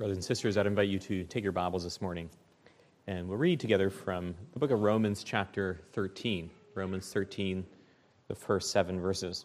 Brothers and sisters, I'd invite you to take your Bibles this morning and we'll read together from the book of Romans, chapter 13. Romans 13, the first seven verses.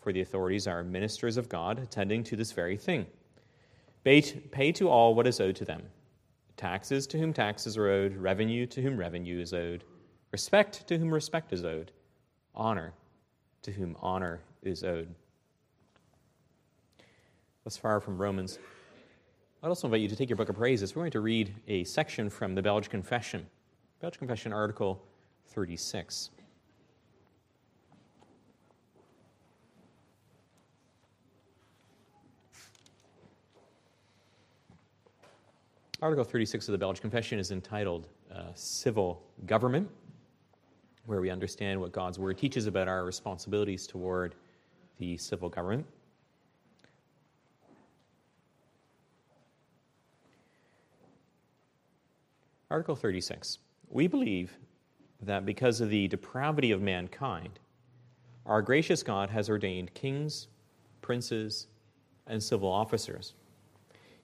for the authorities are ministers of God, attending to this very thing. Pay to all what is owed to them taxes to whom taxes are owed, revenue to whom revenue is owed, respect to whom respect is owed, honor to whom honor is owed. Thus far from Romans. I'd also invite you to take your book of praises. We're going to read a section from the Belgic Confession, Belgic Confession, Article 36. Article 36 of the Belgic Confession is entitled uh, Civil Government, where we understand what God's Word teaches about our responsibilities toward the civil government. Article 36. We believe that because of the depravity of mankind, our gracious God has ordained kings, princes, and civil officers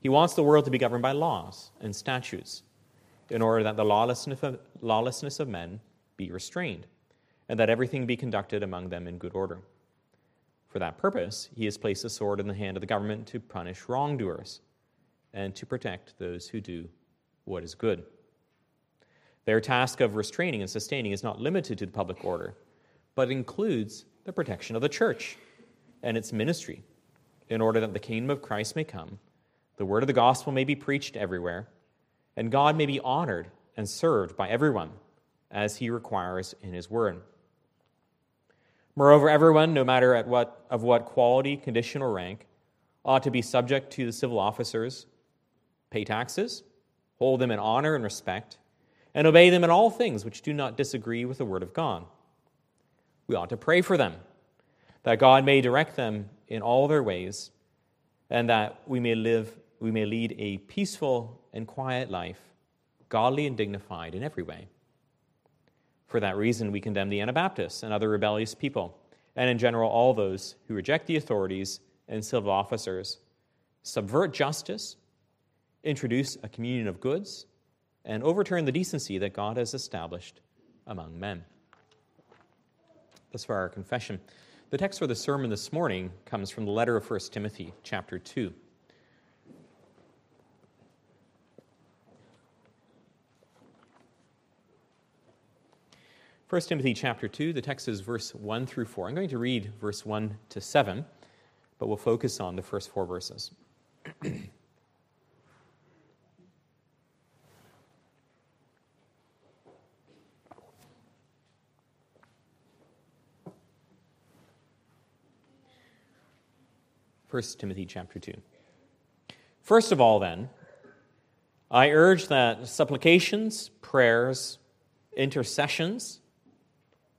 he wants the world to be governed by laws and statutes in order that the lawlessness of, lawlessness of men be restrained and that everything be conducted among them in good order. For that purpose, he has placed a sword in the hand of the government to punish wrongdoers and to protect those who do what is good. Their task of restraining and sustaining is not limited to the public order, but includes the protection of the church and its ministry in order that the kingdom of Christ may come the word of the gospel may be preached everywhere, and God may be honored and served by everyone as he requires in his word. Moreover, everyone, no matter at what, of what quality, condition, or rank, ought to be subject to the civil officers, pay taxes, hold them in honor and respect, and obey them in all things which do not disagree with the word of God. We ought to pray for them, that God may direct them in all their ways, and that we may live we may lead a peaceful and quiet life, godly and dignified in every way. For that reason, we condemn the Anabaptists and other rebellious people, and in general, all those who reject the authorities and civil officers, subvert justice, introduce a communion of goods, and overturn the decency that God has established among men. Thus far, our confession. The text for the sermon this morning comes from the letter of 1 Timothy, chapter 2. 1 Timothy chapter 2, the text is verse 1 through 4. I'm going to read verse 1 to 7, but we'll focus on the first four verses. First Timothy chapter 2. First of all, then, I urge that supplications, prayers, intercessions,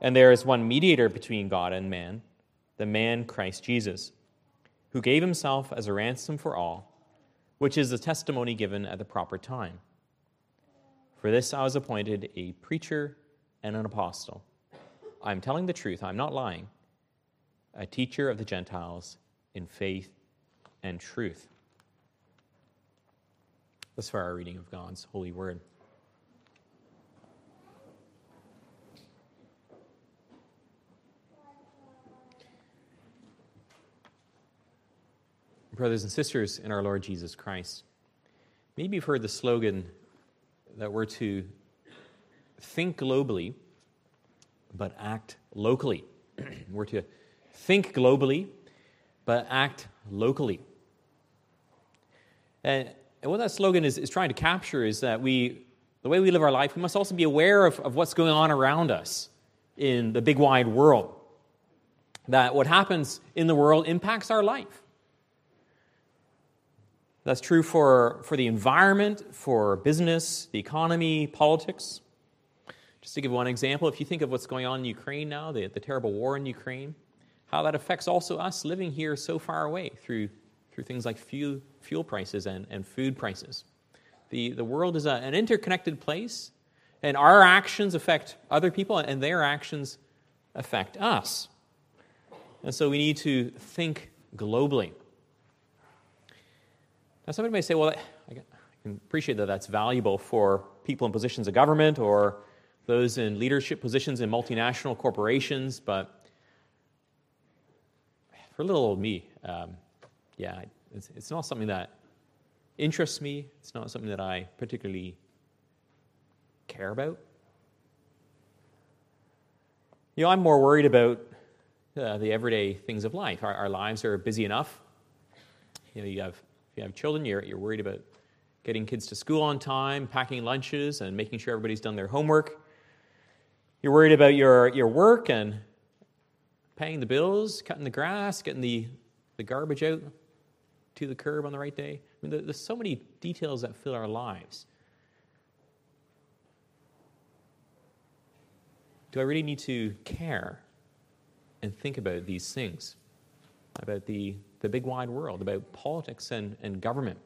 and there is one mediator between God and man, the man Christ Jesus, who gave himself as a ransom for all, which is the testimony given at the proper time. For this I was appointed a preacher and an apostle. I am telling the truth, I am not lying, a teacher of the Gentiles in faith and truth. Thus far, our reading of God's holy word. Brothers and sisters in our Lord Jesus Christ, maybe you've heard the slogan that we're to think globally, but act locally. we're to think globally, but act locally. And, what that slogan is, is trying to capture is that we, the way we live our life, we must also be aware of, of what's going on around us in the big wide world. That what happens in the world impacts our life. That's true for, for the environment, for business, the economy, politics. Just to give one example, if you think of what's going on in Ukraine now, the, the terrible war in Ukraine, how that affects also us living here so far away through, through things like fuel, fuel prices and, and food prices. The, the world is a, an interconnected place, and our actions affect other people, and their actions affect us. And so we need to think globally. Now, somebody may say, well, I can appreciate that that's valuable for people in positions of government or those in leadership positions in multinational corporations, but for little old me, um, yeah, it's, it's not something that interests me. It's not something that I particularly care about. You know, I'm more worried about uh, the everyday things of life. Our, our lives are busy enough. You know, you have you have children, you're, you're worried about getting kids to school on time, packing lunches, and making sure everybody's done their homework. You're worried about your, your work and paying the bills, cutting the grass, getting the, the garbage out to the curb on the right day. I mean, there's so many details that fill our lives. Do I really need to care and think about these things? About the the big wide world, about politics and, and government.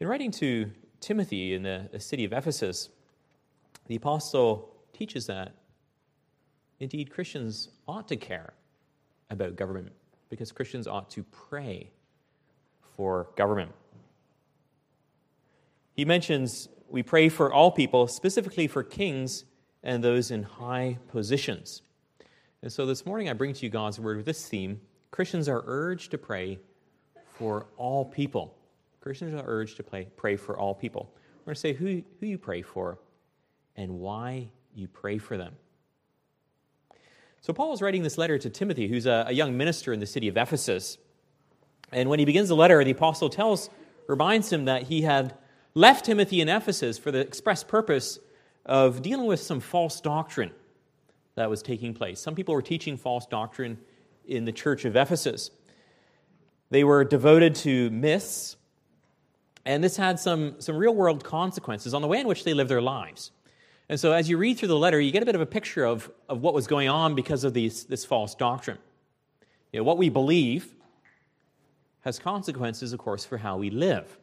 In writing to Timothy in the, the city of Ephesus, the apostle teaches that indeed Christians ought to care about government because Christians ought to pray for government. He mentions we pray for all people, specifically for kings and those in high positions. And so this morning I bring to you God's word with this theme Christians are urged to pray for all people. Christians are urged to pray, pray for all people. We're going to say who, who you pray for and why you pray for them. So, Paul is writing this letter to Timothy, who's a, a young minister in the city of Ephesus. And when he begins the letter, the apostle tells, reminds him that he had left Timothy in Ephesus for the express purpose of dealing with some false doctrine that was taking place. Some people were teaching false doctrine in the church of Ephesus. They were devoted to myths, and this had some, some real world consequences on the way in which they lived their lives. And so, as you read through the letter, you get a bit of a picture of, of what was going on because of these, this false doctrine. You know, what we believe has consequences, of course, for how we live.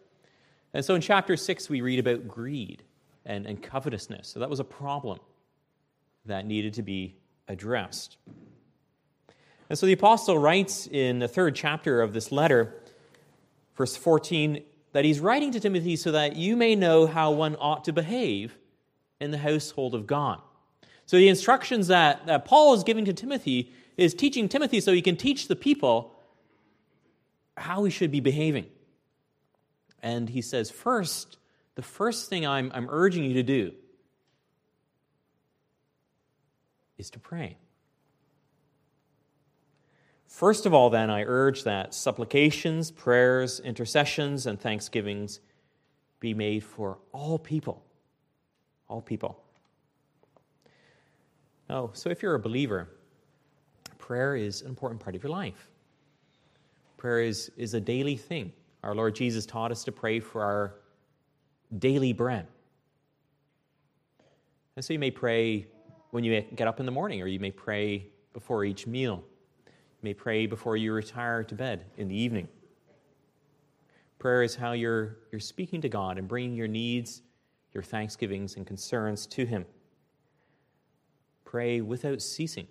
And so, in chapter 6, we read about greed and, and covetousness. So, that was a problem that needed to be addressed. And so the apostle writes in the third chapter of this letter, verse 14, that he's writing to Timothy so that you may know how one ought to behave in the household of God. So the instructions that, that Paul is giving to Timothy is teaching Timothy so he can teach the people how he should be behaving. And he says, first, the first thing I'm, I'm urging you to do is to pray. First of all, then, I urge that supplications, prayers, intercessions, and thanksgivings be made for all people. All people. Oh, so if you're a believer, prayer is an important part of your life. Prayer is, is a daily thing. Our Lord Jesus taught us to pray for our daily bread. And so you may pray when you get up in the morning, or you may pray before each meal. You may pray before you retire to bed in the evening. Prayer is how you're, you're speaking to God and bringing your needs, your thanksgivings, and concerns to Him. Pray without ceasing.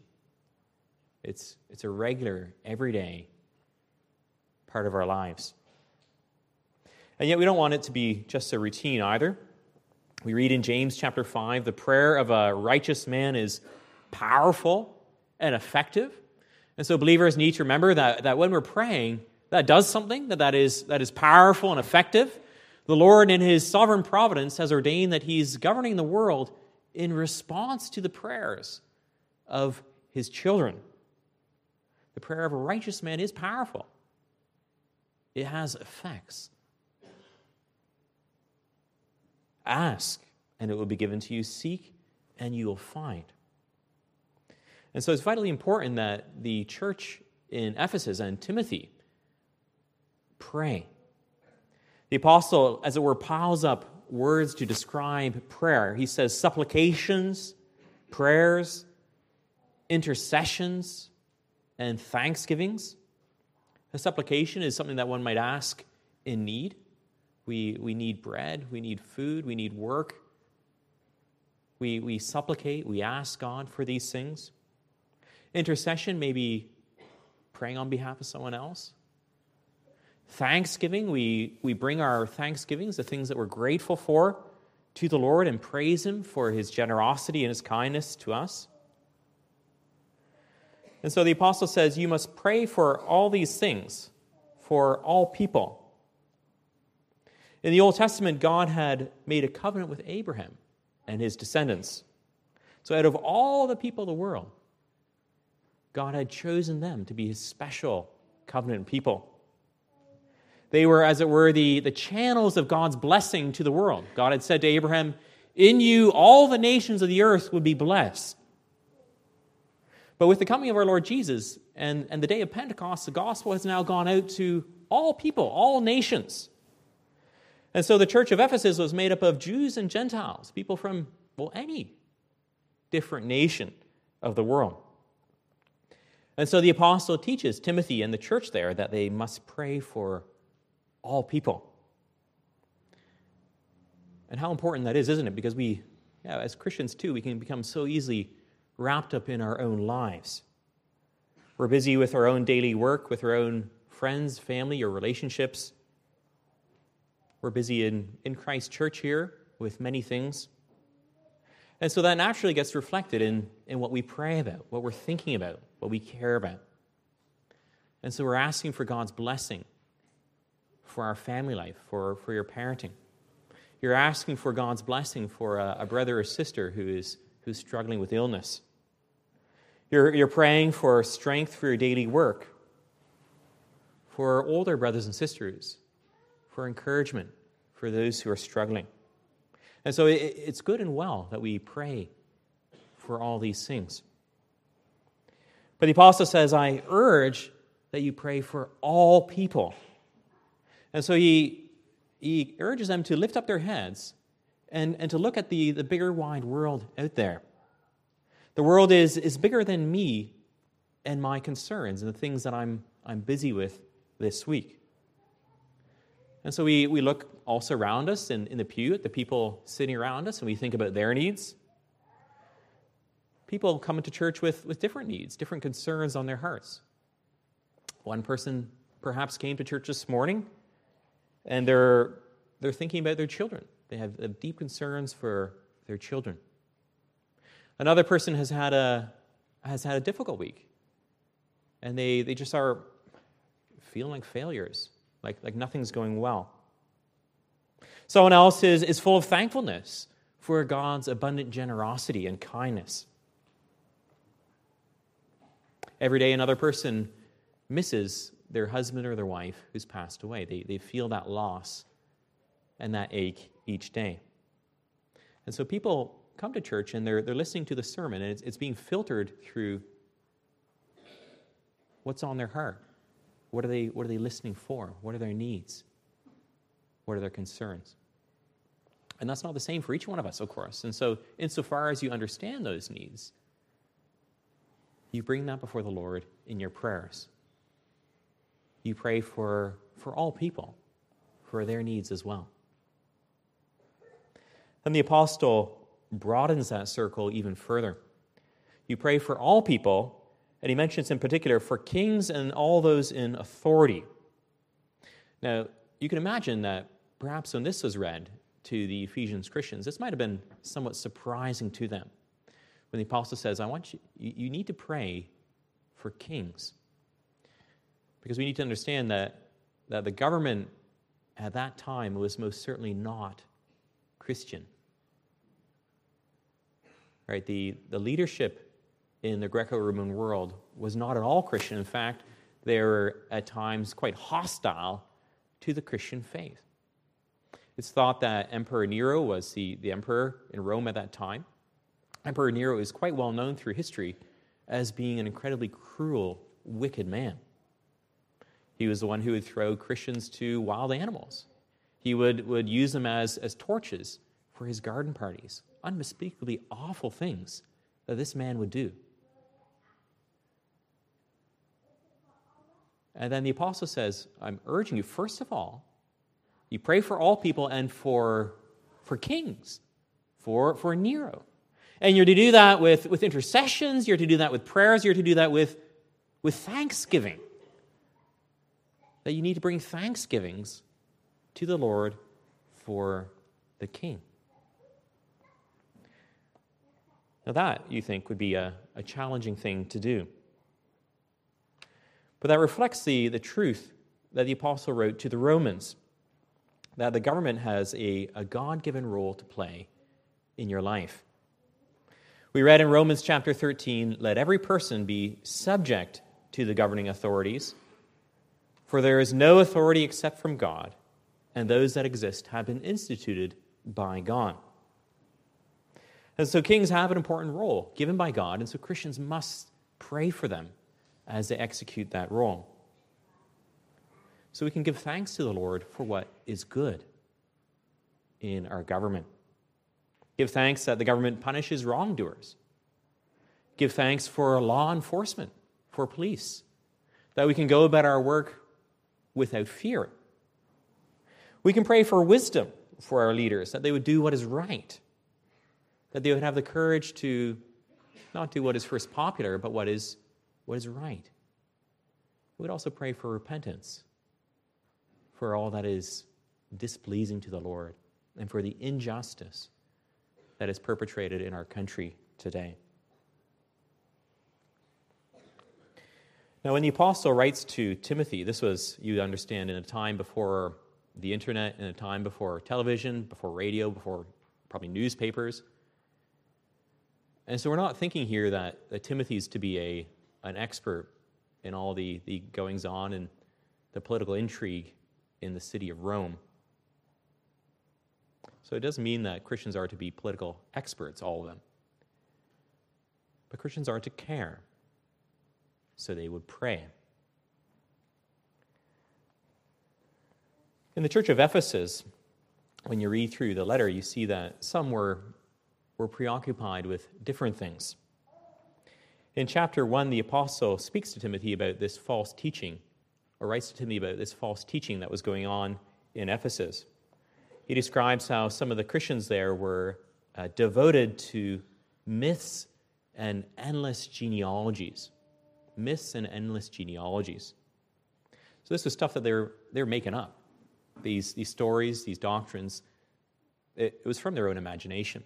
It's, it's a regular, everyday part of our lives. And yet, we don't want it to be just a routine either. We read in James chapter 5 the prayer of a righteous man is powerful and effective. And so, believers need to remember that, that when we're praying, that does something, that, that, is, that is powerful and effective. The Lord, in His sovereign providence, has ordained that He's governing the world in response to the prayers of His children. The prayer of a righteous man is powerful, it has effects. Ask, and it will be given to you. Seek, and you will find. And so it's vitally important that the church in Ephesus and Timothy pray. The apostle, as it were, piles up words to describe prayer. He says supplications, prayers, intercessions, and thanksgivings. A supplication is something that one might ask in need. We, we need bread, we need food, we need work. We, we supplicate, we ask God for these things. Intercession may be praying on behalf of someone else. Thanksgiving, we, we bring our thanksgivings, the things that we're grateful for, to the Lord and praise Him for His generosity and His kindness to us. And so the apostle says, You must pray for all these things, for all people. In the Old Testament, God had made a covenant with Abraham and his descendants. So, out of all the people of the world, God had chosen them to be his special covenant people. They were, as it were, the, the channels of God's blessing to the world. God had said to Abraham, In you, all the nations of the earth would be blessed. But with the coming of our Lord Jesus and, and the day of Pentecost, the gospel has now gone out to all people, all nations. And so the church of Ephesus was made up of Jews and Gentiles, people from, well, any different nation of the world. And so the apostle teaches Timothy and the church there that they must pray for all people. And how important that is, isn't it? Because we, yeah, as Christians too, we can become so easily wrapped up in our own lives. We're busy with our own daily work, with our own friends, family, or relationships. We're busy in, in Christ's church here with many things. And so that naturally gets reflected in, in what we pray about, what we're thinking about, what we care about. And so we're asking for God's blessing for our family life, for, for your parenting. You're asking for God's blessing for a, a brother or sister who is who's struggling with illness. You're, you're praying for strength for your daily work, for older brothers and sisters for encouragement for those who are struggling. And so it's good and well that we pray for all these things. But the apostle says, I urge that you pray for all people. And so he, he urges them to lift up their heads and, and to look at the, the bigger, wide world out there. The world is, is bigger than me and my concerns and the things that I'm, I'm busy with this week. And so we, we look also around us in, in the pew at the people sitting around us and we think about their needs. People come into church with, with different needs, different concerns on their hearts. One person perhaps came to church this morning and they're, they're thinking about their children. They have, have deep concerns for their children. Another person has had a, has had a difficult week and they, they just are feeling like failures like, like nothing's going well. Someone else is, is full of thankfulness for God's abundant generosity and kindness. Every day, another person misses their husband or their wife who's passed away. They, they feel that loss and that ache each day. And so people come to church and they're, they're listening to the sermon, and it's, it's being filtered through What's on their heart? What are they, what are they listening for? What are their needs? What are their concerns? And that's not the same for each one of us, of course. And so, insofar as you understand those needs, you bring that before the Lord in your prayers. You pray for, for all people, for their needs as well. And the apostle broadens that circle even further. You pray for all people, and he mentions in particular for kings and all those in authority. Now, you can imagine that perhaps when this was read, to the Ephesians Christians, this might have been somewhat surprising to them. When the apostle says, I want you, you need to pray for kings. Because we need to understand that, that the government at that time was most certainly not Christian. Right? The, the leadership in the Greco Roman world was not at all Christian. In fact, they were at times quite hostile to the Christian faith. It's thought that Emperor Nero was the, the emperor in Rome at that time. Emperor Nero is quite well known through history as being an incredibly cruel, wicked man. He was the one who would throw Christians to wild animals. He would, would use them as, as torches for his garden parties. Unspeakably awful things that this man would do. And then the apostle says, I'm urging you, first of all, you pray for all people and for, for kings, for, for Nero. And you're to do that with, with intercessions, you're to do that with prayers, you're to do that with, with thanksgiving. That you need to bring thanksgivings to the Lord for the king. Now, that, you think, would be a, a challenging thing to do. But that reflects the, the truth that the apostle wrote to the Romans that the government has a, a God given role to play in your life. We read in Romans chapter 13 let every person be subject to the governing authorities, for there is no authority except from God, and those that exist have been instituted by God. And so kings have an important role given by God, and so Christians must pray for them as they execute that role so we can give thanks to the Lord for what is good in our government. Give thanks that the government punishes wrongdoers. Give thanks for law enforcement, for police, that we can go about our work without fear. We can pray for wisdom for our leaders, that they would do what is right, that they would have the courage to not do what is first popular, but what is, what is right. We would also pray for repentance for all that is displeasing to the Lord and for the injustice that is perpetrated in our country today. Now, when the apostle writes to Timothy, this was, you understand, in a time before the internet, in a time before television, before radio, before probably newspapers. And so we're not thinking here that, that Timothy's to be a, an expert in all the, the goings on and the political intrigue in the city of Rome. So it doesn't mean that Christians are to be political experts, all of them. But Christians are to care. So they would pray. In the church of Ephesus, when you read through the letter, you see that some were, were preoccupied with different things. In chapter 1, the apostle speaks to Timothy about this false teaching or writes to Timothy about this false teaching that was going on in Ephesus. He describes how some of the Christians there were uh, devoted to myths and endless genealogies. Myths and endless genealogies. So this was stuff that they were, they were making up. These, these stories, these doctrines, it, it was from their own imagination.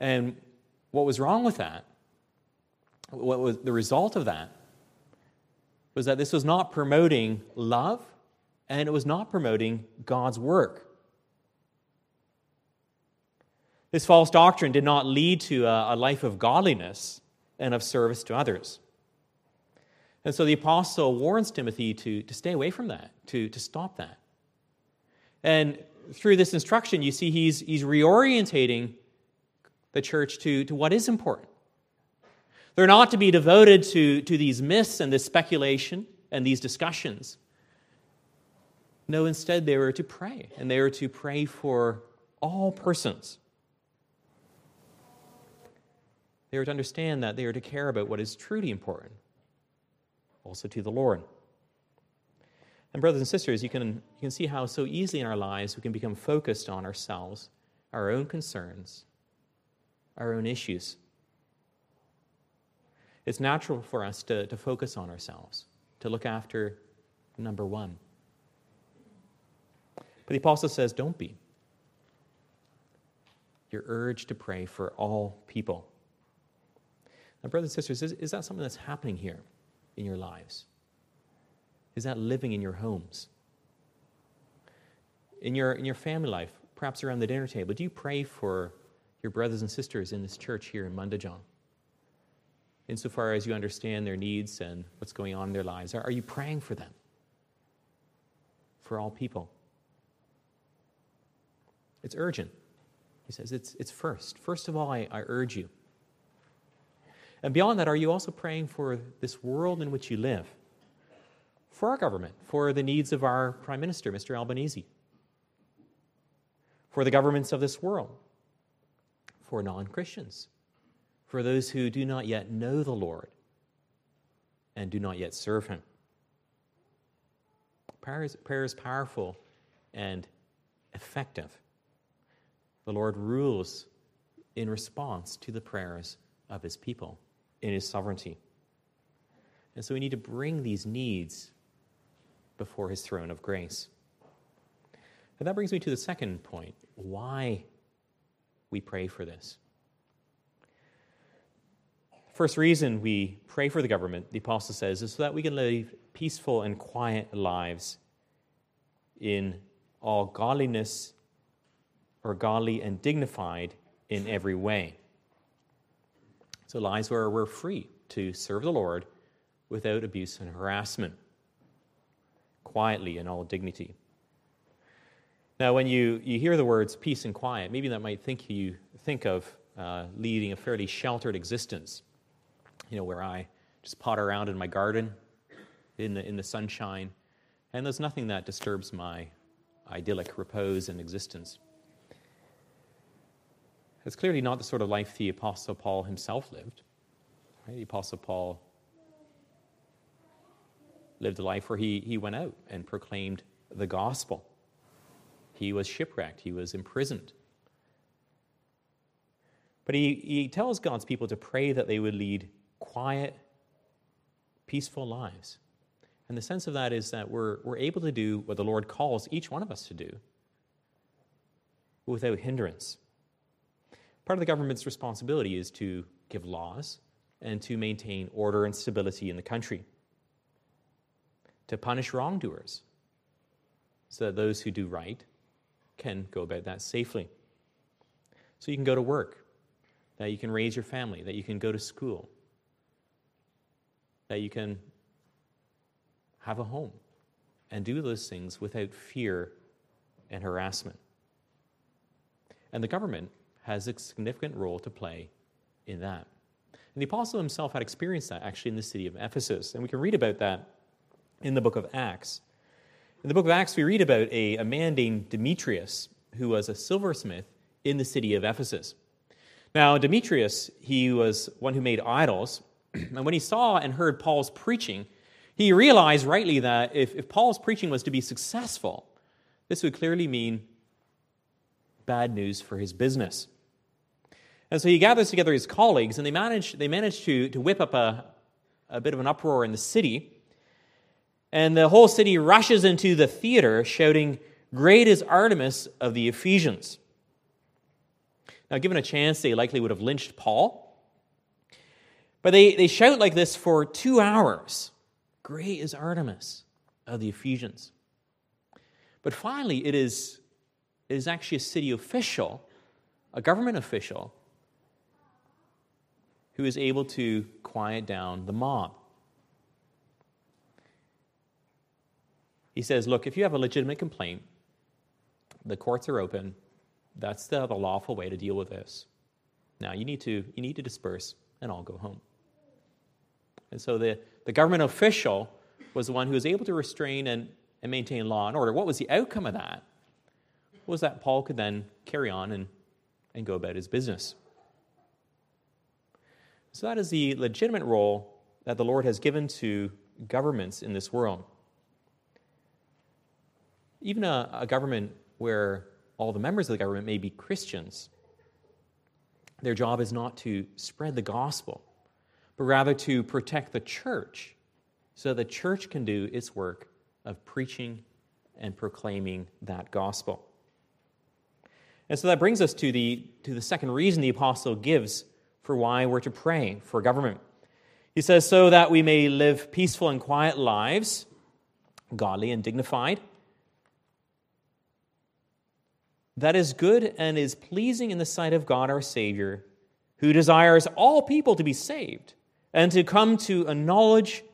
And what was wrong with that, what was the result of that, was that this was not promoting love and it was not promoting God's work. This false doctrine did not lead to a, life of godliness and of service to others. And so the apostle warns Timothy to, to stay away from that, to, to stop that. And through this instruction, you see he's, he's reorientating the church to, to what is important. They're not to be devoted to, to these myths and this speculation and these discussions. No, instead, they were to pray, and they were to pray for all persons. They were to understand that they are to care about what is truly important, also to the Lord. And, brothers and sisters, you can, you can see how so easily in our lives we can become focused on ourselves, our own concerns, our own issues. It's natural for us to, to focus on ourselves, to look after number one. But the apostle says, don't be. You're urged to pray for all people. Now, brothers and sisters, is, is that something that's happening here in your lives? Is that living in your homes? In your, in your family life, perhaps around the dinner table, do you pray for your brothers and sisters in this church here in Mundijong? Insofar as you understand their needs and what's going on in their lives, are, you praying for them? For all people? It's urgent. He says it's, it's first. First of all, I, I urge you. And beyond that, are you also praying for this world in which you live? For our government, for the needs of our Prime Minister, Mr. Albanese, for the governments of this world, for non Christians, for those who do not yet know the Lord and do not yet serve Him. Prayer is, prayer is powerful and effective. The Lord rules in response to the prayers of His people in His sovereignty. And so we need to bring these needs before His throne of grace. And that brings me to the second point why we pray for this. First reason we pray for the government, the apostle says, is so that we can live peaceful and quiet lives in all godliness or godly and dignified in every way. So, lives where we're free to serve the Lord without abuse and harassment, quietly in all dignity. Now, when you, you hear the words peace and quiet, maybe that might think you think of uh, leading a fairly sheltered existence, you know, where I just potter around in my garden in the, in the sunshine, and there's nothing that disturbs my idyllic repose and existence. It's clearly not the sort of life the Apostle Paul himself lived. Right? The Apostle Paul lived a life where he, he went out and proclaimed the gospel. He was shipwrecked, he was imprisoned. But he, he tells God's people to pray that they would lead quiet, peaceful lives. And the sense of that is that we're, we're able to do what the Lord calls each one of us to do without hindrance. Part of the government's responsibility is to give laws and to maintain order and stability in the country, to punish wrongdoers so that those who do right can go about that safely. So you can go to work, that you can raise your family, that you can go to school, that you can have a home and do those things without fear and harassment. And the government has a significant role to play in that. And the apostle himself had experienced that actually in the city of Ephesus. And we can read about that in the book of Acts. In the book of Acts, we read about a, a man named Demetrius, who was a silversmith in the city of Ephesus. Now, Demetrius, he was one who made idols. And when he saw and heard Paul's preaching, he realized rightly that if, if Paul's preaching was to be successful, this would clearly mean bad news for his business. And so he gathers together his colleagues, and they manage, they manage to, to whip up a, a bit of an uproar in the city. And the whole city rushes into the theater shouting, Great is Artemis of the Ephesians. Now, given a chance, they likely would have lynched Paul. But they, they shout like this for two hours Great is Artemis of the Ephesians. But finally, it is, it is actually a city official, a government official, who is able to quiet down the mob. He says, Look, if you have a legitimate complaint, the courts are open. That's the, the lawful way to deal with this. Now you need to you need to disperse and all go home. And so the, the government official was the one who was able to restrain and, and maintain law and order. What was the outcome of that? Was that Paul could then carry on and, and go about his business. So that is the legitimate role that the Lord has given to governments in this world. Even a, a government where all the members of the government may be Christians, their job is not to spread the gospel, but rather to protect the church so the church can do its work of preaching and proclaiming that gospel. And so that brings us to the, to the second reason the apostle gives for why we're to pray for government. He says, so that we may live peaceful and quiet lives, godly and dignified. That is good and is pleasing in the sight of God our Savior, who desires all people to be saved and to come to a knowledge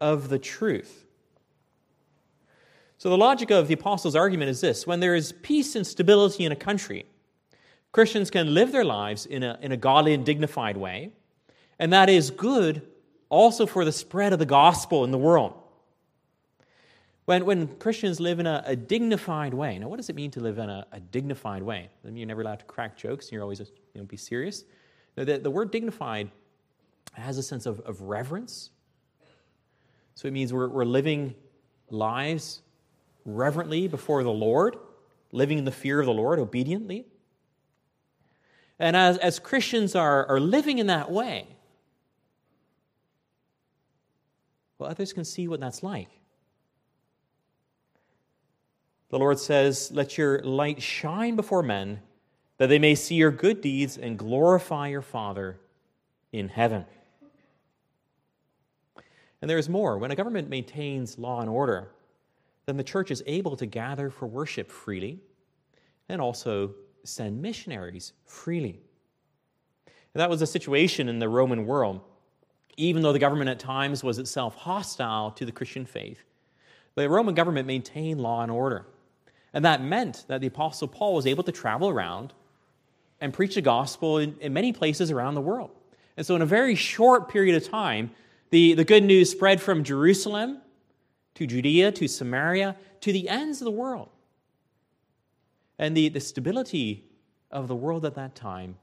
of the truth. So, the logic of the apostles' argument is this when there is peace and stability in a country, Christians can live their lives in a, in a godly and dignified way, and that is good also for the spread of the gospel in the world. When, when Christians live in a, a dignified way, now what does it mean to live in a, a dignified way? I mean, you're never allowed to crack jokes, you're always you know, be serious. The, the word dignified has a sense of, of reverence. So it means we're, we're living lives reverently before the Lord, living in the fear of the Lord obediently. And as, as Christians are, are living in that way, well, others can see what that's like. The Lord says, Let your light shine before men, that they may see your good deeds and glorify your Father in heaven. And there is more. When a government maintains law and order, then the church is able to gather for worship freely and also send missionaries freely. And that was the situation in the Roman world. Even though the government at times was itself hostile to the Christian faith, the Roman government maintained law and order. And that meant that the Apostle Paul was able to travel around and preach the gospel in, in many places around the world. And so, in a very short period of time, the, the good news spread from Jerusalem to Judea to Samaria to the ends of the world. And the, the stability of the world at that time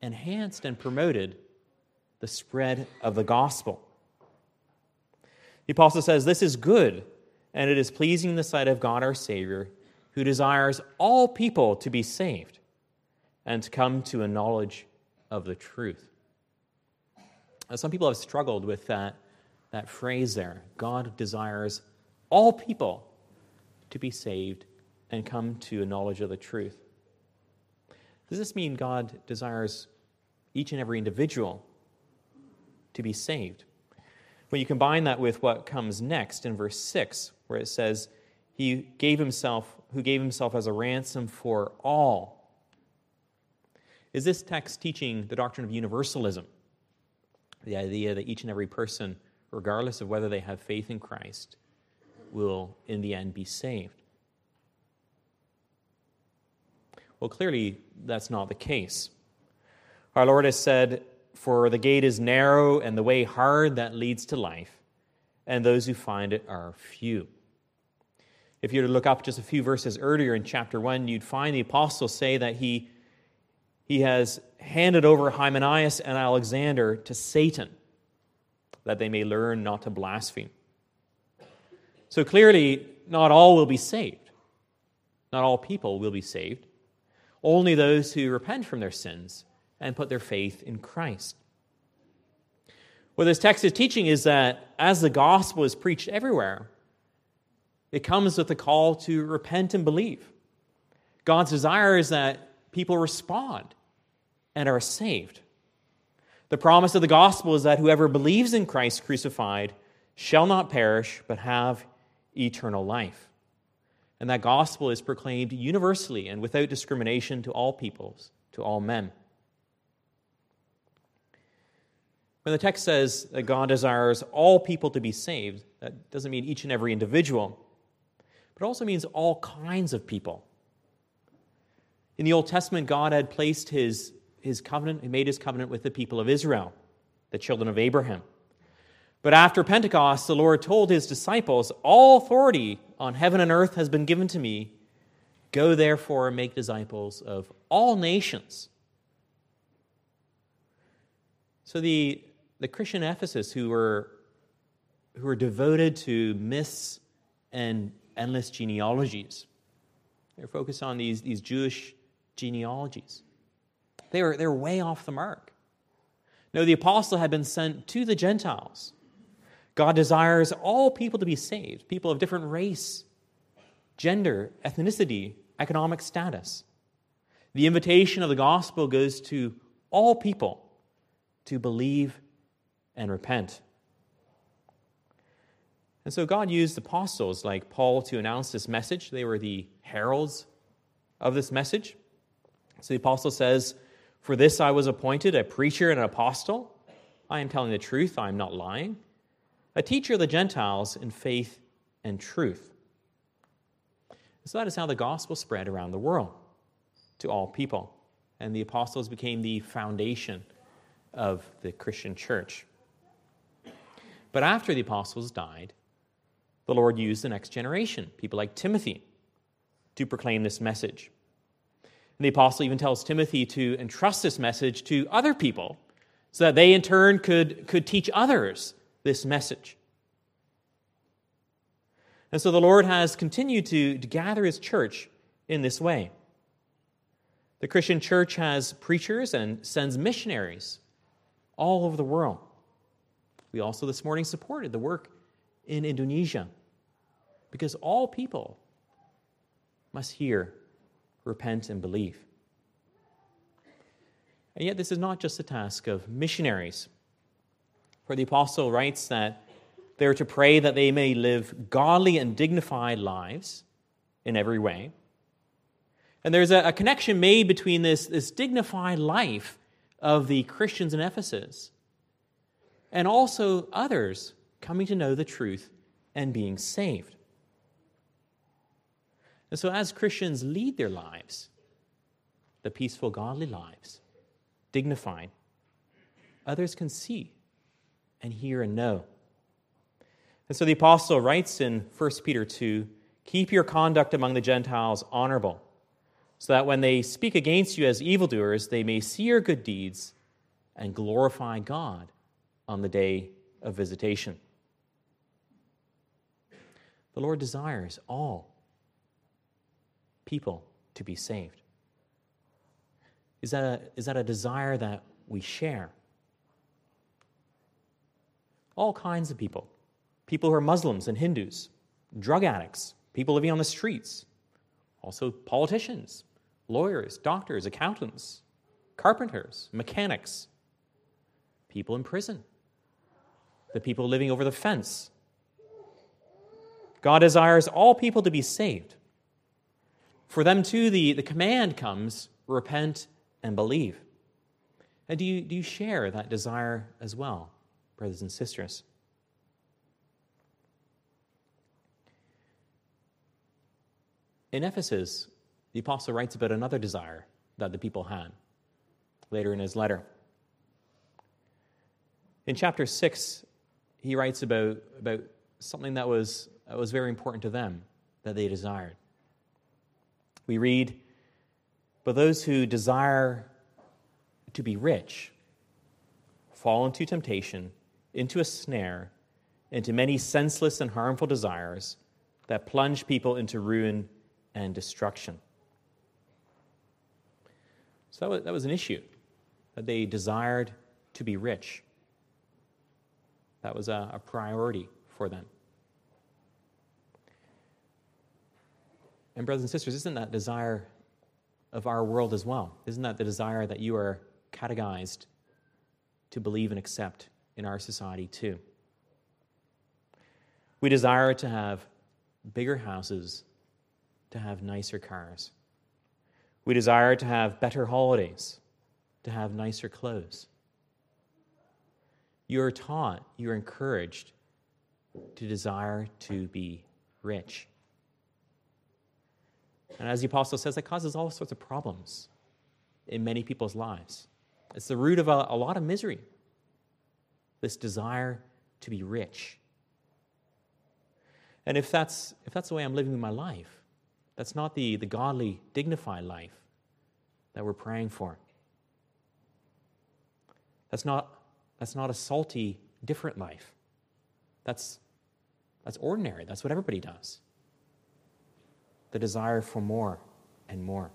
enhanced and promoted the spread of the gospel. The apostle says, This is good, and it is pleasing in the sight of God our Savior, who desires all people to be saved and to come to a knowledge of the truth. Now, some people have struggled with that, that phrase there God desires all people to be saved and come to a knowledge of the truth. Does this mean God desires each and every individual to be saved? When you combine that with what comes next in verse 6, where it says, He gave himself, who gave himself as a ransom for all. Is this text teaching the doctrine of universalism? The idea that each and every person, regardless of whether they have faith in Christ, will in the end be saved. Well, clearly, that's not the case. Our Lord has said, For the gate is narrow and the way hard that leads to life, and those who find it are few. If you were to look up just a few verses earlier in chapter 1, you'd find the apostle say that he, he has handed over Hymenaeus and Alexander to Satan, that they may learn not to blaspheme. So clearly, not all will be saved. Not all people will be saved. Only those who repent from their sins and put their faith in Christ. What this text is teaching is that as the gospel is preached everywhere, it comes with a call to repent and believe. God's desire is that people respond and are saved. The promise of the gospel is that whoever believes in Christ crucified shall not perish, but have eternal life. And that gospel is proclaimed universally and without discrimination to all peoples, to all men. When the text says that God desires all people to be saved, that doesn't mean each and every individual, but also means all kinds of people. In the Old Testament, God had placed his, his covenant, he made his covenant with the people of Israel, the children of Abraham. But after Pentecost, the Lord told his disciples, All authority on heaven and earth has been given to me. Go therefore and make disciples of all nations. So the, the Christian Ephesus who were, who were devoted to myths and endless genealogies, they're focused on these, these Jewish genealogies. They were, they were way off the mark. No, the apostle had been sent to the Gentiles. God desires all people to be saved, people of different race, gender, ethnicity, economic status. The invitation of the gospel goes to all people to believe and repent. And so God used apostles like Paul to announce this message. They were the heralds of this message. So the apostle says, For this I was appointed a preacher and an apostle. I am telling the truth, I am not lying. A teacher of the Gentiles in faith and truth. So that is how the gospel spread around the world to all people. And the apostles became the foundation of the Christian church. But after the apostles died, the Lord used the next generation, people like Timothy, to proclaim this message. And the apostle even tells Timothy to entrust this message to other people so that they in turn could, could teach others this message. And so the Lord has continued to, to gather his church in this way. The Christian church has preachers and sends missionaries all over the world. We also this morning supported the work in Indonesia because all people must hear, repent, and believe. And yet, this is not just a task of missionaries. For the apostle writes that they are to pray that they may live godly and dignified lives in every way. And there's a, a connection made between this, this dignified life of the Christians in Ephesus and also others coming to know the truth and being saved. And so, as Christians lead their lives, the peaceful, godly lives, dignified, others can see and hear and know. And so the apostle writes in 1 Peter 2 Keep your conduct among the Gentiles honorable, so that when they speak against you as evildoers, they may see your good deeds and glorify God on the day of visitation. The Lord desires all people to be saved. Is that a, is that a desire that we share? All kinds of people people who are Muslims and Hindus, drug addicts, people living on the streets, also politicians, lawyers, doctors, accountants, carpenters, mechanics, people in prison, the people living over the fence. God desires all people to be saved. For them too, the, the command comes repent and believe. And do you, do you share that desire as well, brothers and sisters? In Ephesus, the apostle writes about another desire that the people had later in his letter. In chapter 6, he writes about, about something that was, that was very important to them that they desired. We read, But those who desire to be rich fall into temptation, into a snare, into many senseless and harmful desires that plunge people into ruin and destruction. So that was, that was an issue, that they desired to be rich. That was a, a priority for them. And, brothers and sisters, isn't that desire of our world as well? Isn't that the desire that you are catechized to believe and accept in our society too? We desire to have bigger houses to have nicer cars. We desire to have better holidays, to have nicer clothes. You're taught, you're encouraged to desire to be rich. And as the apostle says, that causes all sorts of problems in many people's lives. It's the root of a, a lot of misery, this desire to be rich. And if that's, if that's the way I'm living my life, that's not the, the godly, dignified life that we're praying for. That's not, that's not a salty, different life. That's, that's ordinary. That's what everybody does. The desire for more and more.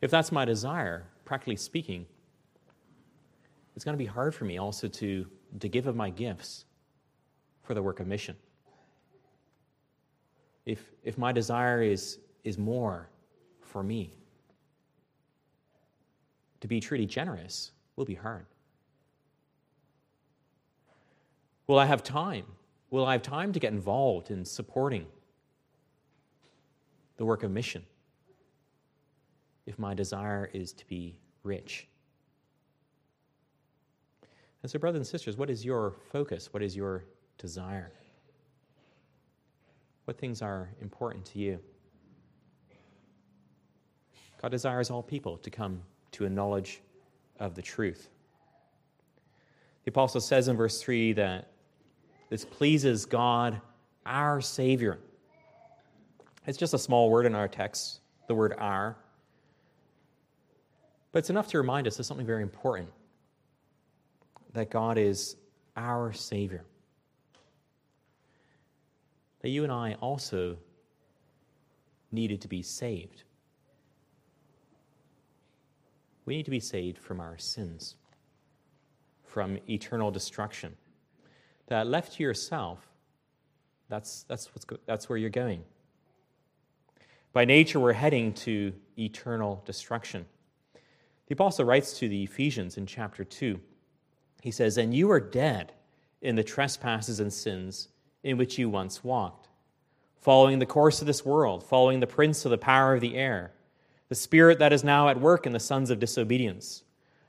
If that's my desire, practically speaking, it's going to be hard for me also to, to give of my gifts for the work of mission. If, if my desire is, is more for me, to be truly generous will be hard. Will I have time? Will I have time to get involved in supporting the work of mission if my desire is to be rich? And so, brothers and sisters, what is your focus? What is your desire? What things are important to you? God desires all people to come to a knowledge of the truth. The apostle says in verse 3 that this pleases God, our Savior. It's just a small word in our text, the word our. But it's enough to remind us of something very important that God is our Savior. That you and I also needed to be saved. We need to be saved from our sins, from eternal destruction. That left to yourself, that's, that's, what's go- that's where you're going. By nature, we're heading to eternal destruction. The apostle writes to the Ephesians in chapter 2. He says, And you are dead in the trespasses and sins in which you once walked, following the course of this world, following the prince of the power of the air the spirit that is now at work in the sons of disobedience,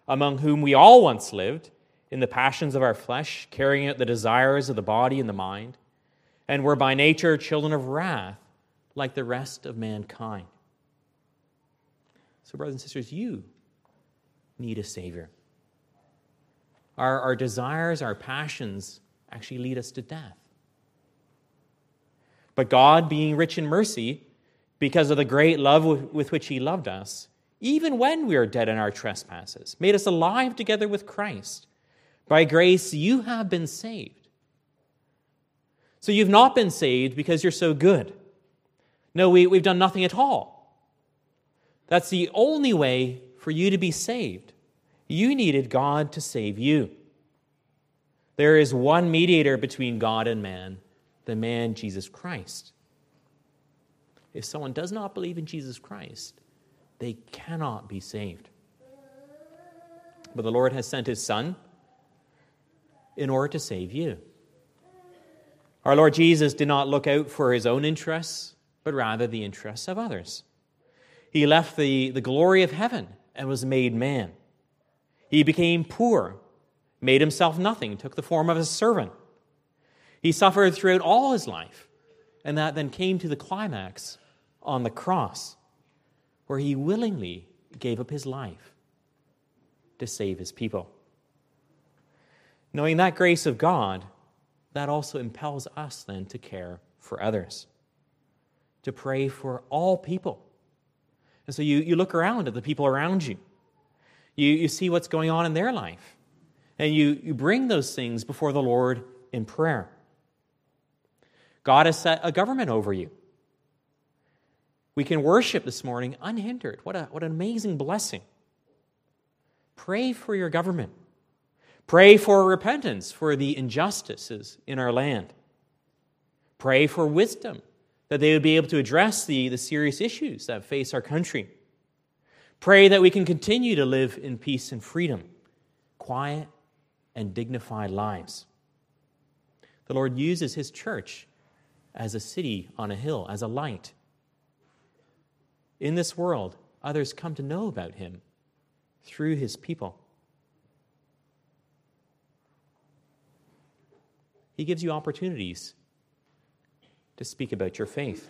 among whom we all once lived in the passions of our flesh, carrying out the desires of the body and the mind, and were by nature children of wrath, like the rest of mankind. So, brothers and sisters, you need a Savior. Our, our desires, our passions actually lead us to death. But God, being rich in mercy, because of the great love with which He loved us, even when we are dead in our trespasses, made us alive together with Christ. By grace, you have been saved. So you've not been saved because you're so good. No, we, we've done nothing at all. That's the only way for you to be saved. You needed God to save you. There is one mediator between God and man, the man Jesus Christ if someone does not believe in Jesus Christ, they cannot be saved. But the Lord has sent his Son in order to save you. Our Lord Jesus did not look out for his own interests, but rather the interests of others. He left the, the glory of heaven and was made man. He became poor, made himself nothing, took the form of a servant. He suffered throughout all his life, and that then came to the climax on the cross, where he willingly gave up his life to save his people. Knowing that grace of God, that also impels us then to care for others, to pray for all people. And so you, you look around at the people around you, you, you see what's going on in their life, and you, you bring those things before the Lord in prayer. God has set a government over you. We can worship this morning unhindered. What, a, what an amazing blessing. Pray for your government. Pray for repentance for the injustices in our land. Pray for wisdom, that they would be able to address the, the serious issues that face our country. Pray that we can continue to live in peace and freedom, quiet and dignified lives. The Lord uses His church as a city on a hill, as a light in this world, others come to know about him through his people. He gives you opportunities to speak about your faith.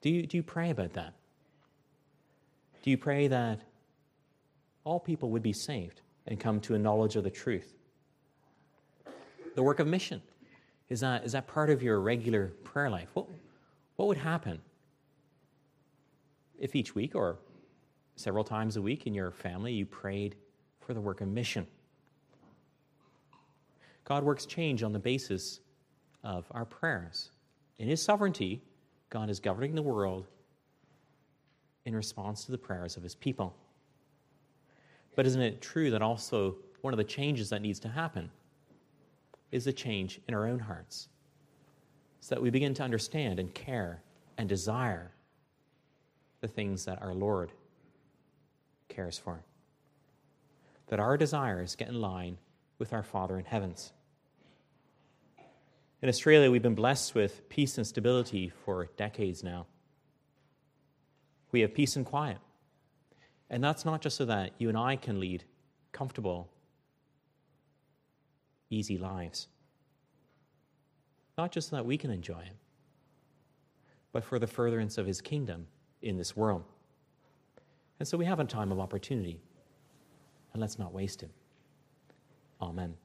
Do you, do you pray about that? Do you pray that all people would be saved? and come to a knowledge of the truth. The work of mission is that, is that part of your regular prayer life? What, what would happen if each week or several times a week in your family you prayed for the work of mission? God works change on the basis of our prayers. In His sovereignty, God is governing the world in response to the prayers of His people. But isn't it true that also one of the changes that needs to happen is a change in our own hearts? So that we begin to understand and care and desire the things that our Lord cares for. That our desires get in line with our Father in heavens. In Australia, we've been blessed with peace and stability for decades now. We have peace and quiet. And that's not just so that you and I can lead comfortable, easy lives. Not just so that we can enjoy Him, but for the furtherance of His kingdom in this world. And so we have a time of opportunity, and let's not waste it. Amen.